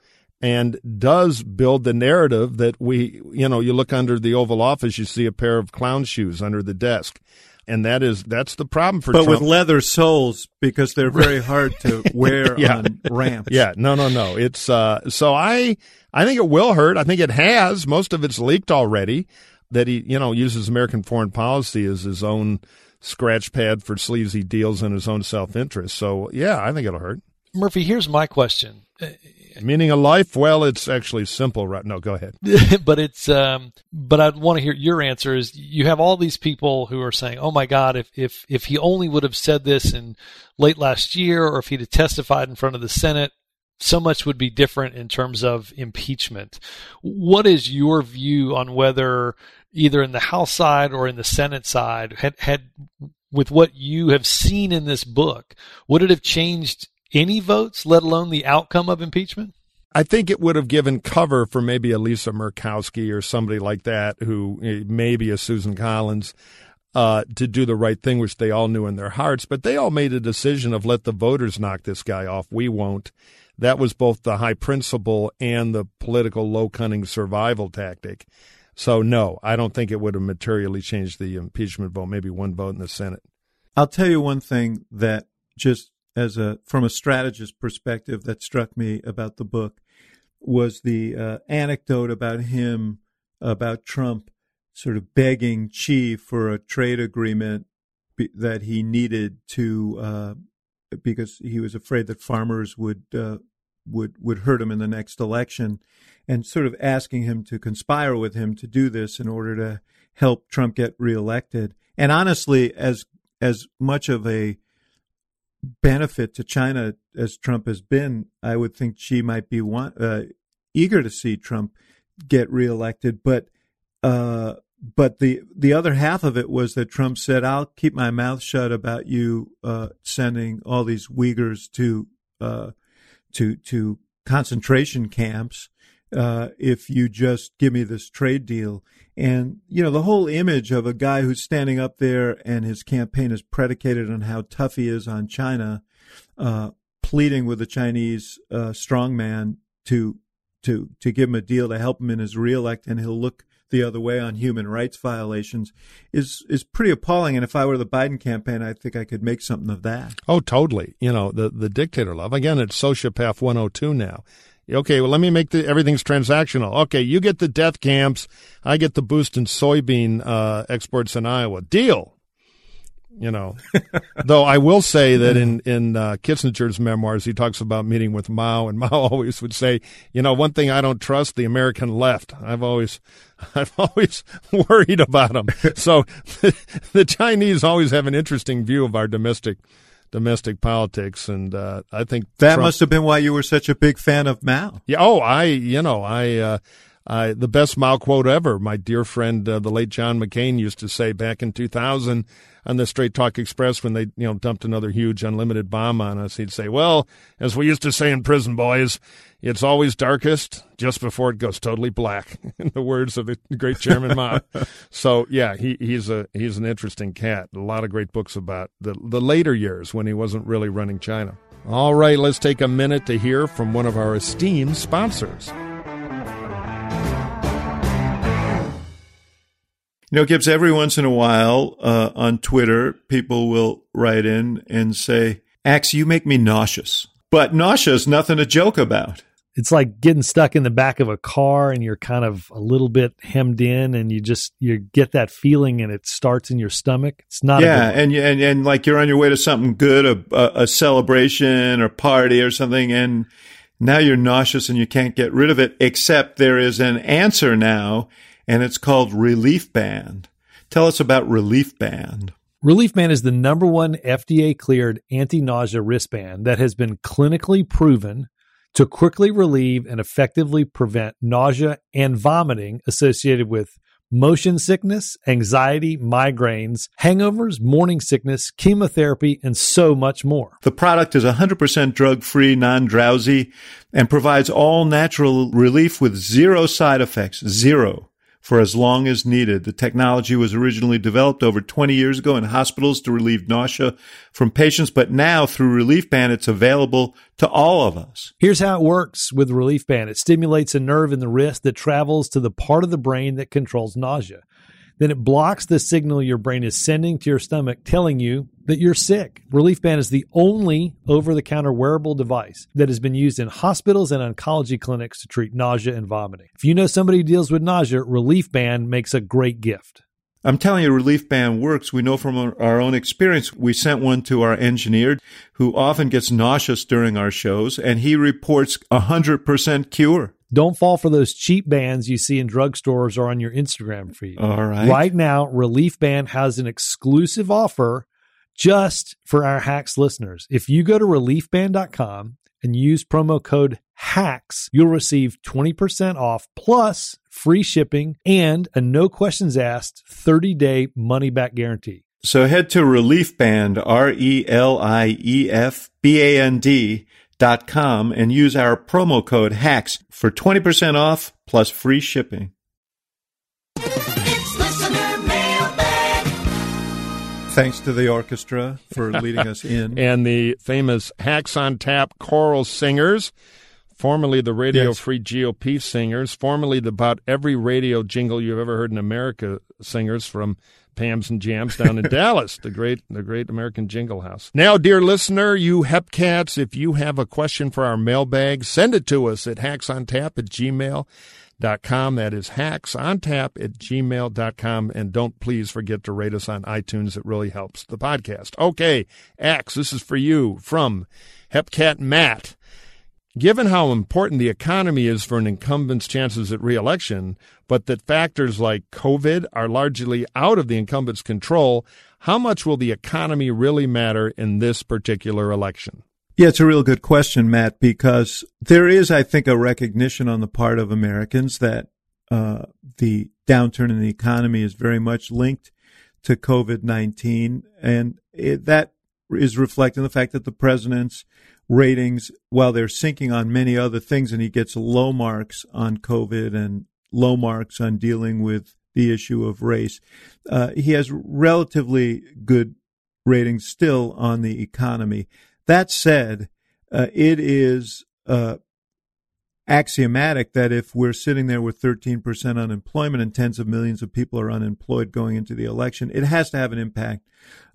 and does build the narrative that we, you know, you look under the Oval Office, you see a pair of clown shoes under the desk. And that is that's the problem for but Trump. with leather soles because they're very hard to wear Yeah. on ramps. Yeah, no, no, no. It's uh so I I think it will hurt. I think it has. Most of it's leaked already. That he, you know, uses American foreign policy as his own scratch pad for sleazy deals and his own self interest. So yeah, I think it'll hurt. Murphy, here's my question. Meaning a life? Well, it's actually simple, right? No, go ahead. but it's um, but I want to hear your answer. Is you have all these people who are saying, "Oh my God, if if if he only would have said this in late last year, or if he'd have testified in front of the Senate, so much would be different in terms of impeachment." What is your view on whether either in the House side or in the Senate side had had with what you have seen in this book, would it have changed any votes, let alone the outcome of impeachment? I think it would have given cover for maybe a Lisa Murkowski or somebody like that, who eh, maybe a Susan Collins, uh, to do the right thing, which they all knew in their hearts. But they all made a decision of let the voters knock this guy off. We won't. That was both the high principle and the political low cunning survival tactic. So, no, I don't think it would have materially changed the impeachment vote, maybe one vote in the Senate. I'll tell you one thing that just as a from a strategist perspective that struck me about the book was the uh, anecdote about him about Trump sort of begging Xi for a trade agreement be, that he needed to uh, because he was afraid that farmers would uh, would would hurt him in the next election, and sort of asking him to conspire with him to do this in order to help Trump get reelected. And honestly, as as much of a benefit to China as Trump has been, I would think Xi might be one, uh, eager to see Trump get reelected. But uh, but the the other half of it was that Trump said, "I'll keep my mouth shut about you uh, sending all these Uyghurs to uh, to to concentration camps uh, if you just give me this trade deal." And, you know, the whole image of a guy who's standing up there and his campaign is predicated on how tough he is on China, uh, pleading with the Chinese uh, strongman to, to, to give him a deal to help him in his reelect and he'll look the other way on human rights violations is is pretty appalling. And if I were the Biden campaign, I think I could make something of that. Oh, totally. You know, the the dictator love. Again, it's sociopath 102 now. Okay, well, let me make the everything's transactional. Okay, you get the death camps, I get the boost in soybean uh, exports in Iowa. Deal. You know, though I will say that in in uh, Kissinger's memoirs, he talks about meeting with Mao, and Mao always would say, you know, one thing I don't trust the American left. I've always, I've always worried about them. So the Chinese always have an interesting view of our domestic domestic politics, and uh, I think that Trump, must have been why you were such a big fan of Mao. Yeah. Oh, I, you know, I, uh, I, the best Mao quote ever. My dear friend, uh, the late John McCain, used to say back in 2000 on the Straight Talk Express when they, you know, dumped another huge unlimited bomb on us. He'd say, "Well, as we used to say in prison, boys, it's always darkest just before it goes totally black." in the words of the great Chairman Mao. so yeah, he, he's a he's an interesting cat. A lot of great books about the the later years when he wasn't really running China. All right, let's take a minute to hear from one of our esteemed sponsors. You know, Gibbs, every once in a while uh, on Twitter, people will write in and say, Axe, you make me nauseous. But nausea is nothing to joke about. It's like getting stuck in the back of a car and you're kind of a little bit hemmed in and you just you get that feeling and it starts in your stomach. It's not yeah, and, and and like you're on your way to something good, a, a, a celebration or party or something, and now you're nauseous and you can't get rid of it. Except there is an answer now and it's called Relief Band. Tell us about Relief Band. Relief Band is the number one FDA cleared anti nausea wristband that has been clinically proven to quickly relieve and effectively prevent nausea and vomiting associated with motion sickness, anxiety, migraines, hangovers, morning sickness, chemotherapy, and so much more. The product is 100% drug free, non drowsy, and provides all natural relief with zero side effects. Zero for as long as needed. The technology was originally developed over 20 years ago in hospitals to relieve nausea from patients, but now through Relief Band, it's available to all of us. Here's how it works with Relief Band. It stimulates a nerve in the wrist that travels to the part of the brain that controls nausea then it blocks the signal your brain is sending to your stomach telling you that you're sick. Relief Band is the only over the counter wearable device that has been used in hospitals and oncology clinics to treat nausea and vomiting. If you know somebody who deals with nausea, Relief Band makes a great gift. I'm telling you, Relief Band works. We know from our own experience. We sent one to our engineer who often gets nauseous during our shows, and he reports 100% cure. Don't fall for those cheap bands you see in drugstores or on your Instagram feed. All right. Right now, Relief Band has an exclusive offer just for our hacks listeners. If you go to reliefband.com and use promo code HACKS, you'll receive 20% off plus free shipping and a no questions asked 30 day money back guarantee. So head to Relief Band, R E L I E F B A N D dot com and use our promo code HACKS for 20% off plus free shipping. Thanks to the orchestra for leading us in. and the famous Hacks on Tap choral singers, formerly the Radio Yes. Free GOP singers, formerly the about every radio jingle you've ever heard in America singers from Pams and Jams down in Dallas, the great the great American Jingle House. Now, dear listener, you Hepcats, if you have a question for our mailbag, send it to us at hacksontap at gmail dot com. That is hacksontap at gmail.com. And don't please forget to rate us on iTunes. It really helps the podcast. Okay, Axe, this is for you from Hepcat Matt. Given how important the economy is for an incumbent's chances at reelection, but that factors like COVID are largely out of the incumbent's control, how much will the economy really matter in this particular election? Yeah, it's a real good question, Matt, because there is, I think, a recognition on the part of Americans that uh, the downturn in the economy is very much linked to COVID 19. And it, that is reflecting the fact that the president's ratings, while they're sinking on many other things, and he gets low marks on COVID and low marks on dealing with the issue of race, uh, he has relatively good ratings still on the economy. That said, uh, it is uh, axiomatic that if we're sitting there with 13% unemployment and tens of millions of people are unemployed going into the election, it has to have an impact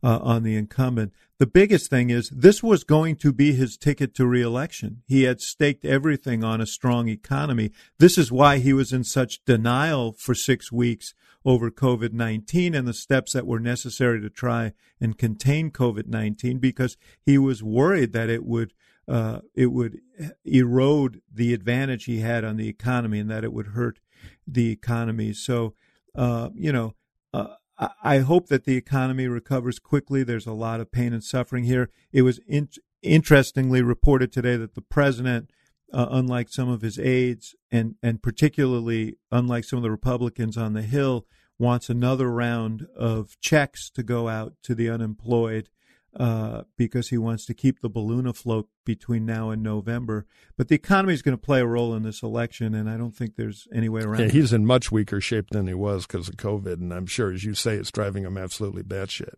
uh, on the incumbent. The biggest thing is this was going to be his ticket to reelection. He had staked everything on a strong economy. This is why he was in such denial for six weeks over COVID 19 and the steps that were necessary to try and contain COVID 19 because he was worried that it would. Uh, it would erode the advantage he had on the economy and that it would hurt the economy. So, uh, you know, uh, I, hope that the economy recovers quickly. There's a lot of pain and suffering here. It was in, interestingly reported today that the president, uh, unlike some of his aides, and and particularly unlike some of the Republicans on the Hill, wants another round of checks to go out to the unemployed uh, because he wants to keep the balloon afloat between now and November. But the economy is going to play a role in this election, and I don't think there's any way around Yeah, it. he's in much weaker shape than he was because of COVID, and I'm sure, as you say, it's driving him absolutely batshit.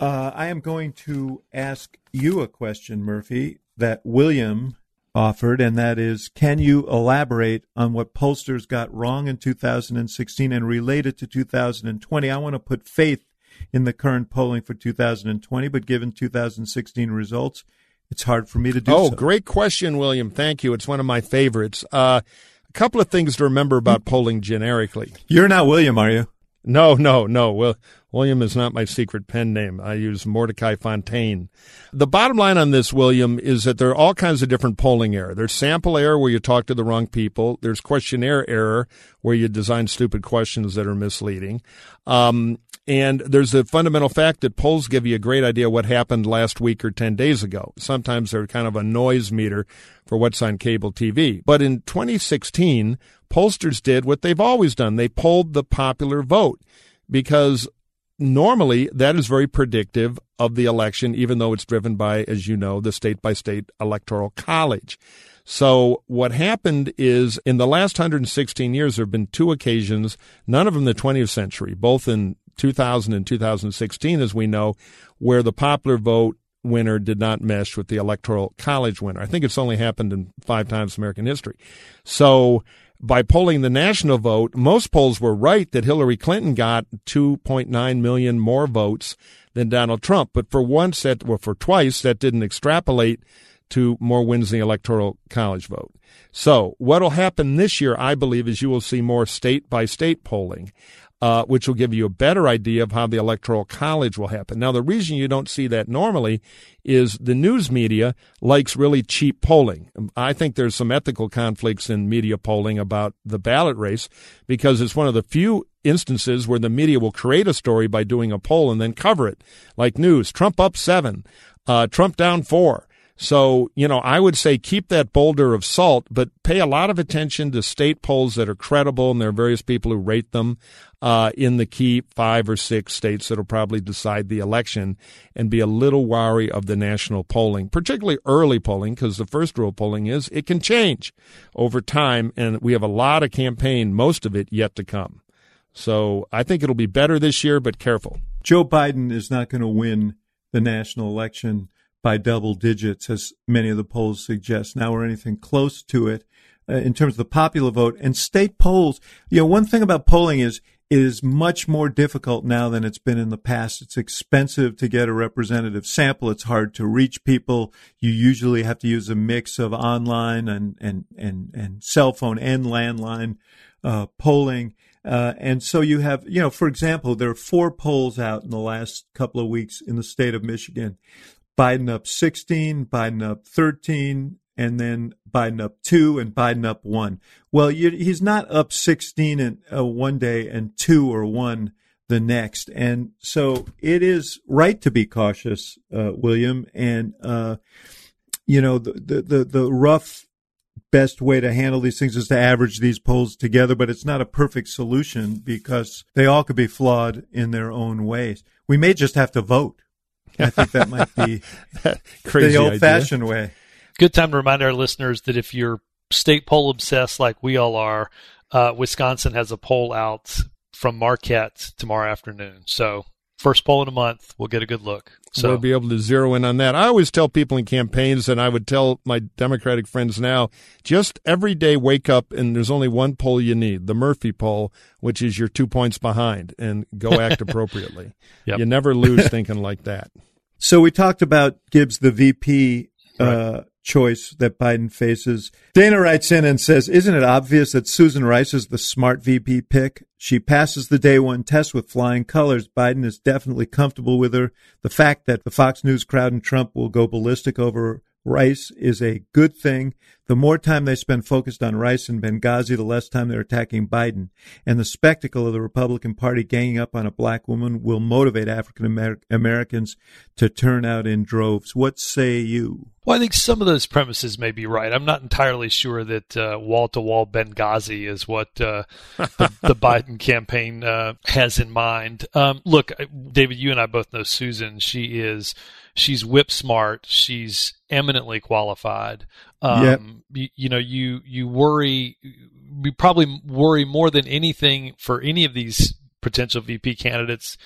Uh, I am going to ask you a question, Murphy, that William offered, and that is can you elaborate on what pollsters got wrong in 2016 and relate it to 2020? I want to put faith in the current polling for 2020, but given 2016 results, it's hard for me to do Oh, so. great question, William. Thank you. It's one of my favorites. Uh, a couple of things to remember about polling generically. You're not William, are you? No, no, no. Well, William is not my secret pen name. I use Mordecai Fontaine. The bottom line on this, William, is that there are all kinds of different polling error. There's sample error where you talk to the wrong people. There's questionnaire error where you design stupid questions that are misleading. Um, and there's the fundamental fact that polls give you a great idea what happened last week or 10 days ago. Sometimes they're kind of a noise meter for what's on cable TV. But in 2016, pollsters did what they've always done. They polled the popular vote because normally that is very predictive of the election, even though it's driven by, as you know, the state by state electoral college. So what happened is in the last 116 years, there have been two occasions, none of them the 20th century, both in 2000 and 2016, as we know, where the popular vote winner did not mesh with the electoral college winner. I think it's only happened in five times in American history. So by polling the national vote, most polls were right that Hillary Clinton got 2.9 million more votes than Donald Trump. But for once, that, well, for twice, that didn't extrapolate to more wins in the electoral college vote. So what will happen this year, I believe, is you will see more state by state polling. Uh, which will give you a better idea of how the Electoral College will happen. Now, the reason you don't see that normally is the news media likes really cheap polling. I think there's some ethical conflicts in media polling about the ballot race because it's one of the few instances where the media will create a story by doing a poll and then cover it, like news. Trump up seven, uh, Trump down four. So, you know, I would say keep that boulder of salt, but pay a lot of attention to state polls that are credible, and there are various people who rate them uh, in the key five or six states that will probably decide the election, and be a little wary of the national polling, particularly early polling, because the first rule of polling is it can change over time, and we have a lot of campaign, most of it yet to come. So I think it'll be better this year, but careful. Joe Biden is not going to win the national election by double digits, as many of the polls suggest now, or anything close to it uh, in terms of the popular vote. And state polls, you know, one thing about polling is is much more difficult now than it's been in the past. It's expensive to get a representative sample. It's hard to reach people. You usually have to use a mix of online and and and, and cell phone and landline uh, polling. Uh, and so you have, you know, for example, there are four polls out in the last couple of weeks in the state of Michigan. Biden up 16, Biden up 13, and then Biden up two and Biden up one. Well, you, he's not up 16 in uh, one day and two or one the next. And so it is right to be cautious, uh, William. And, uh, you know, the, the, the, the rough best way to handle these things is to average these polls together, but it's not a perfect solution because they all could be flawed in their own ways. We may just have to vote. I think that might be the old fashioned way. Good time to remind our listeners that if you're state poll obsessed like we all are, uh, Wisconsin has a poll out from Marquette tomorrow afternoon. So first poll in a month, we'll get a good look. So we'll be able to zero in on that. I always tell people in campaigns, and I would tell my Democratic friends now, just every day wake up and there's only one poll you need, the Murphy poll, which is you're two points behind, and go act appropriately. yep. You never lose thinking like that. So we talked about Gibbs, the VP uh, choice that Biden faces. Dana writes in and says, Isn't it obvious that Susan Rice is the smart VP pick? She passes the day one test with flying colors. Biden is definitely comfortable with her. The fact that the Fox News crowd and Trump will go ballistic over Rice is a good thing. The more time they spend focused on Rice and Benghazi, the less time they're attacking Biden. And the spectacle of the Republican Party ganging up on a black woman will motivate African Americans to turn out in droves. What say you? Well, I think some of those premises may be right. I'm not entirely sure that wall to wall Benghazi is what uh, the, the, Biden campaign uh, has in mind. Um, look, David, you and I both know Susan. She is she's whip smart. She's eminently qualified. Um, yep. you, you, know, you, you worry, we probably worry more than anything for any of these potential VP candidates.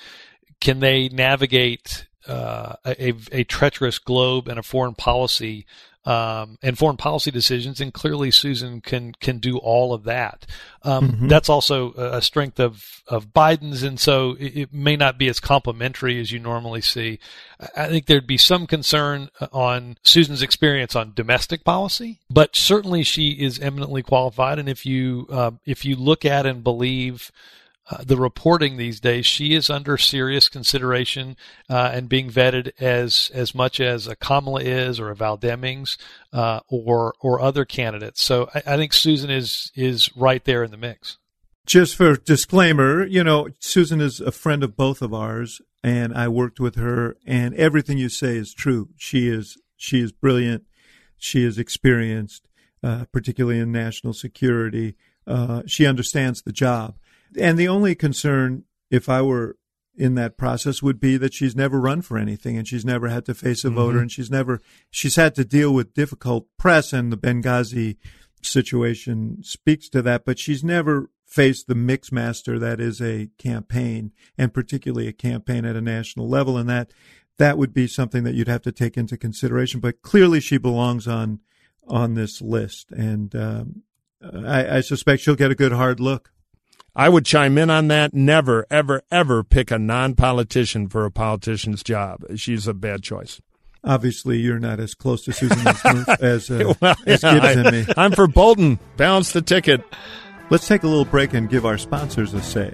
Can they navigate uh, a, a treacherous globe and a foreign policy um, and foreign policy decisions, and clearly Susan can can do all of that. Um, mm-hmm. That's also a strength of of Biden's, and so it, it, may not be as complementary as you normally see. I think there'd be some concern on Susan's experience on domestic policy, but certainly she is eminently qualified. And if you uh, if you look at and believe uh, the reporting these days, she is under serious consideration uh, and being vetted as as much as a Kamala is, or a Val Demings, uh, or or other candidates. So I, I, think Susan is is right there in the mix. Just for disclaimer, you know, Susan is a friend of both of ours, and I worked with her, and everything you say is true. She is she is brilliant. She is experienced, uh, particularly in national security. Uh, she understands the job and the only concern, if I were in that process, would be that she's never run for anything and she's never had to face a mm-hmm. voter and she's never, she's had to deal with difficult press and the Benghazi situation speaks to that, but she's never faced the mix master that is a campaign and particularly a campaign at a national level. And that, that would be something that you'd have to take into consideration. But clearly she belongs on, on this list. And, um, I, I suspect she'll get a good hard look. I would chime in on that. Never, ever, ever pick a non politician for a politician's job. She's a bad choice. Obviously, you're not as close to Susan as, uh, well, as Gibbs I, and me. I'm for Bolton. Balance the ticket. Let's take a little break and give our sponsors a say.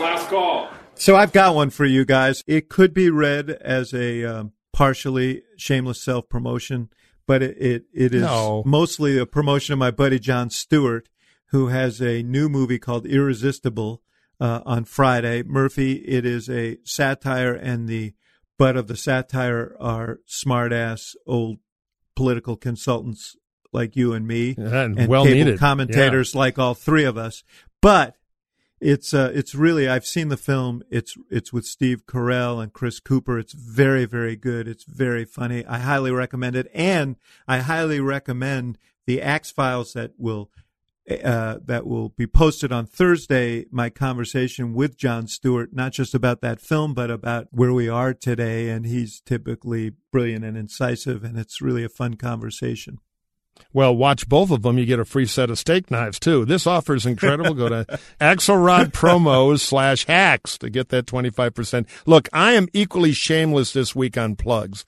Last call. So I've got one for you guys. It could be read as a um, partially shameless self promotion, but it, it, it is No. mostly a promotion of my buddy Jon Stewart, who has a new movie called Irresistible uh, on Friday. Murphy, it is a satire, and the butt of the satire are smart ass old political consultants like you and me And and well cable needed. commentators like all three of us. But it's uh, it's really I've seen the film. It's it's with Steve Carell and Chris Cooper. It's very very good. It's very funny. I highly recommend it, and I highly recommend the Axe Files that will. Uh, that will be posted on Thursday. My conversation with Jon Stewart, not just about that film, but about where we are today. And he's typically brilliant and incisive, and it's really a fun conversation. Well, watch both of them. You get a free set of steak knives too. This offer is incredible. Go to Axelrod promos slash hacks to get that 25%. Look, I am equally shameless this week on plugs.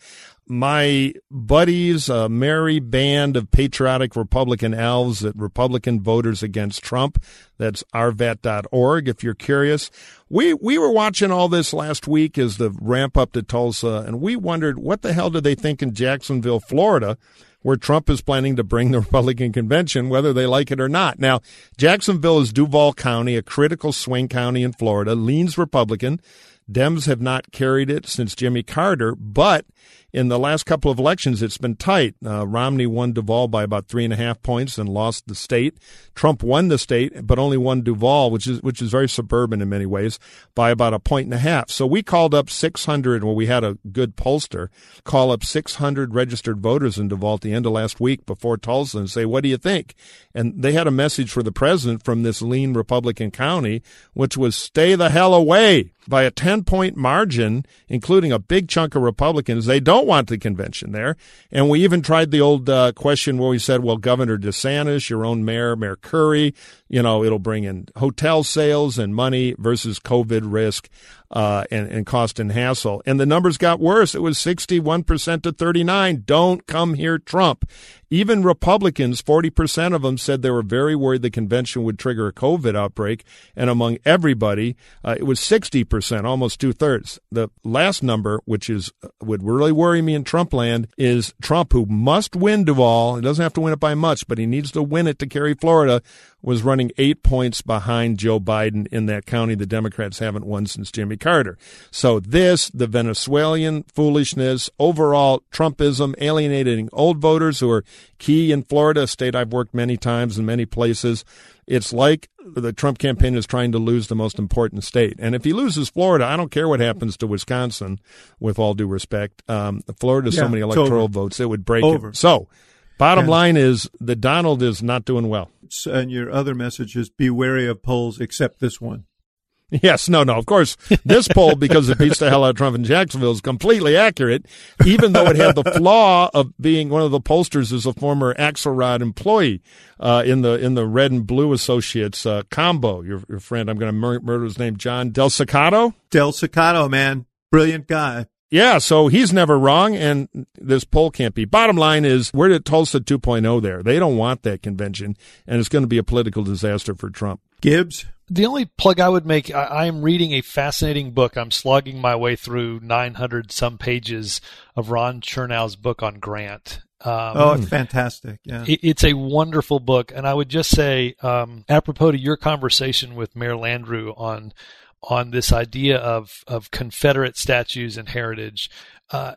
My buddies, a merry band of patriotic Republican elves at Republican Voters Against Trump. That's rvat.org if you're curious. We, we were watching all this last week as the ramp up to Tulsa and we wondered what the hell do they think in Jacksonville, Florida? Where Trump is planning to bring the Republican convention, whether they like it or not. Now, Jacksonville is Duval County, a critical swing county in Florida, leans Republican. Dems have not carried it since Jimmy Carter, but in the last couple of elections, it's been tight. Uh, Romney won Duval by about three and a half points and lost the state. Trump won the state, but only won Duval, which is which is very suburban in many ways, by about a point and a half. So we called up 600. Well, we had a good pollster call up 600 registered voters in Duval at the end of last week before Tulsa and say, "What do you think?" And they had a message for the president from this lean Republican county, which was, "Stay the hell away." By a 10 point margin, including a big chunk of Republicans, they don't want the convention there. And we even tried the old uh, question where we said, well, Governor DeSantis, your own mayor, Mayor Curry, you know, it'll bring in hotel sales and money versus COVID risk uh, and, and cost and hassle. And the numbers got worse. It was 61% to 39. Don't come here, Trump. Even Republicans, 40% of them said they were very worried the convention would trigger a COVID outbreak. And among everybody, uh, it was 60%, almost two thirds. The last number, which is would really worry me in Trump land, is Trump, who must win Duval. He doesn't have to win it by much, but he needs to win it to carry Florida, was running eight points behind Joe Biden in that county the Democrats haven't won since Jimmy Carter. So this, the Venezuelan foolishness, overall Trumpism, alienating old voters who are key in Florida, a state I've worked many times in many places. It's like the Trump campaign is trying to lose the most important state. And if he loses Florida, I don't care what happens to Wisconsin, with all due respect. Um, Florida has so many electoral votes, it would break Over. it. So, bottom Yeah. line is that Donald is not doing well. And your other message is be wary of polls, except this one. Yes, no, no. Of course, this poll, because it beats the hell out of Trump in Jacksonville, is completely accurate, even though it had the flaw of being one of the pollsters is a former Axelrod employee uh, in the in the Red and Blue Associates uh, combo. Your, your friend, I'm going to mur- murder his name, John Del Cecato. Del Cecato, man, brilliant guy. Yeah, so he's never wrong, and this poll can't be. Bottom line is, we're at Tulsa 2.0 there. They don't want that convention, and it's going to be a political disaster for Trump. Gibbs, The only plug I would make, I, I am reading a fascinating book. I'm slogging my way through 900 some pages of Ron Chernow's book on Grant. Um, oh, it's fantastic. Yeah, it, it's a wonderful book, and I would just say, um, apropos to your conversation with Mayor Landrieu on on this idea of of Confederate statues and heritage, uh,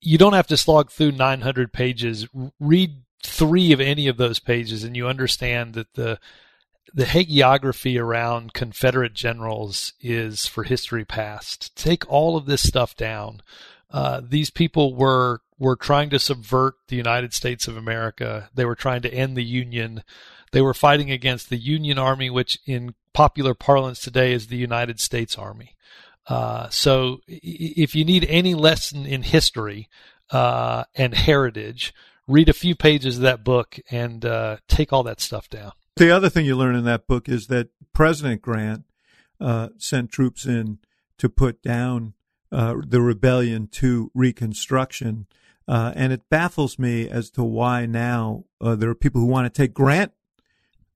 you don't have to slog through 900 pages. Read three of any of those pages, and you understand that the the hagiography around Confederate generals is for history past. Take all of this stuff down. Uh, these people were were trying to subvert the United States of America. They were trying to end the Union. They were fighting against the Union Army, which in popular parlance today is the United States Army. Uh, so if you need any lesson in history uh, and heritage, read a few pages of that book and uh, take all that stuff down. The other thing you learn in that book is that President Grant uh, sent troops in to put down uh, the rebellion to Reconstruction. Uh, and it baffles me as to why now uh, there are people who want to take Grant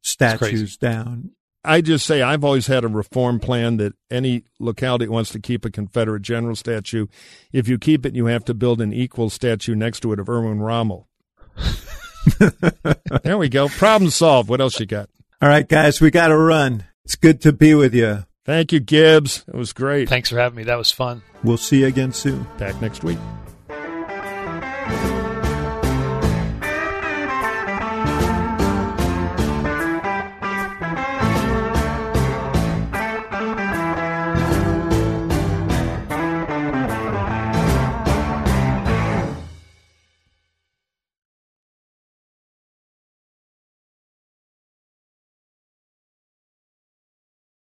statues down. I just say I've always had a reform plan that any locality wants to keep a Confederate general statue, if you keep it, you have to build an equal statue next to it of Erwin Rommel. there we go. Problem solved. What else you got? All right, guys, we got to run. It's good to be with you. Thank you, Gibbs. It was great. Thanks for having me. That was fun. We'll see you again soon. Back next week.